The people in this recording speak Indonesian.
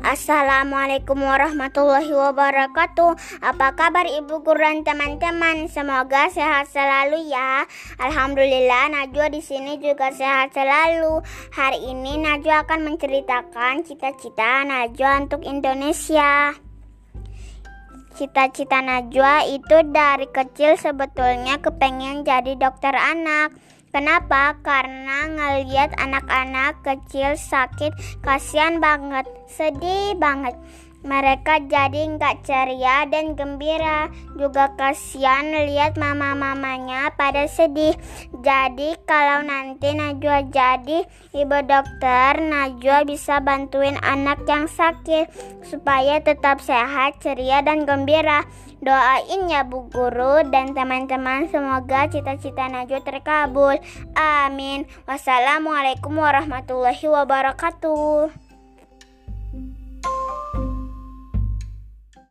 Assalamualaikum warahmatullahi wabarakatuh. Apa kabar ibu guru dan teman-teman? Semoga sehat selalu ya. Alhamdulillah Najwa di sini juga sehat selalu. Hari ini Najwa akan menceritakan cita-cita Najwa untuk Indonesia. Cita-cita Najwa itu dari kecil sebetulnya kepengen jadi dokter anak Kenapa? Karena ngeliat anak-anak kecil sakit, kasihan banget, sedih banget. Mereka jadi nggak ceria dan gembira. Juga kasihan lihat mama-mamanya pada sedih. Jadi kalau nanti Najwa jadi ibu dokter, Najwa bisa bantuin anak yang sakit supaya tetap sehat, ceria dan gembira. Doain ya Bu Guru dan teman-teman semoga cita-cita Najwa terkabul. Amin. Wassalamualaikum warahmatullahi wabarakatuh.